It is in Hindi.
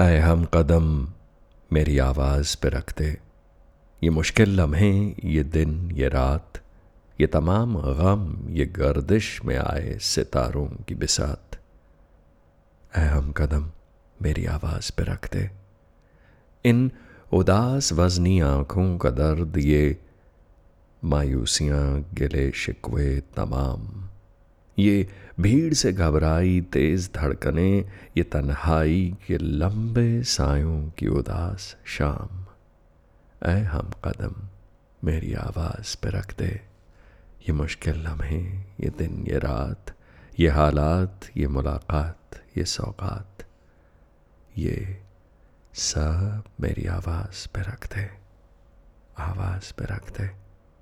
ऐ हम कदम मेरी आवाज़ पे रख दे ये मुश्किल लम्हे, ये दिन, ये रात, ये तमाम गम, ये गर्दिश में आए सितारों की बिसात। ऐ हम कदम मेरी आवाज़ पे रख दे इन उदास वजनी आँखों का दर्द, ये मायूसियाँ, गिले शिकवे तमाम ये भीड़ से घबराई तेज धड़कने, ये तन्हाई के लंबे सायों की उदास शाम। ऐ हम कदम मेरी आवाज़ पे रख दे, ये मुश्किल लम्हे, ये दिन, ये रात, ये हालात, ये मुलाकात, ये सौगात, ये सब मेरी आवाज़ पे रख दे, आवाज़ पे रख दे।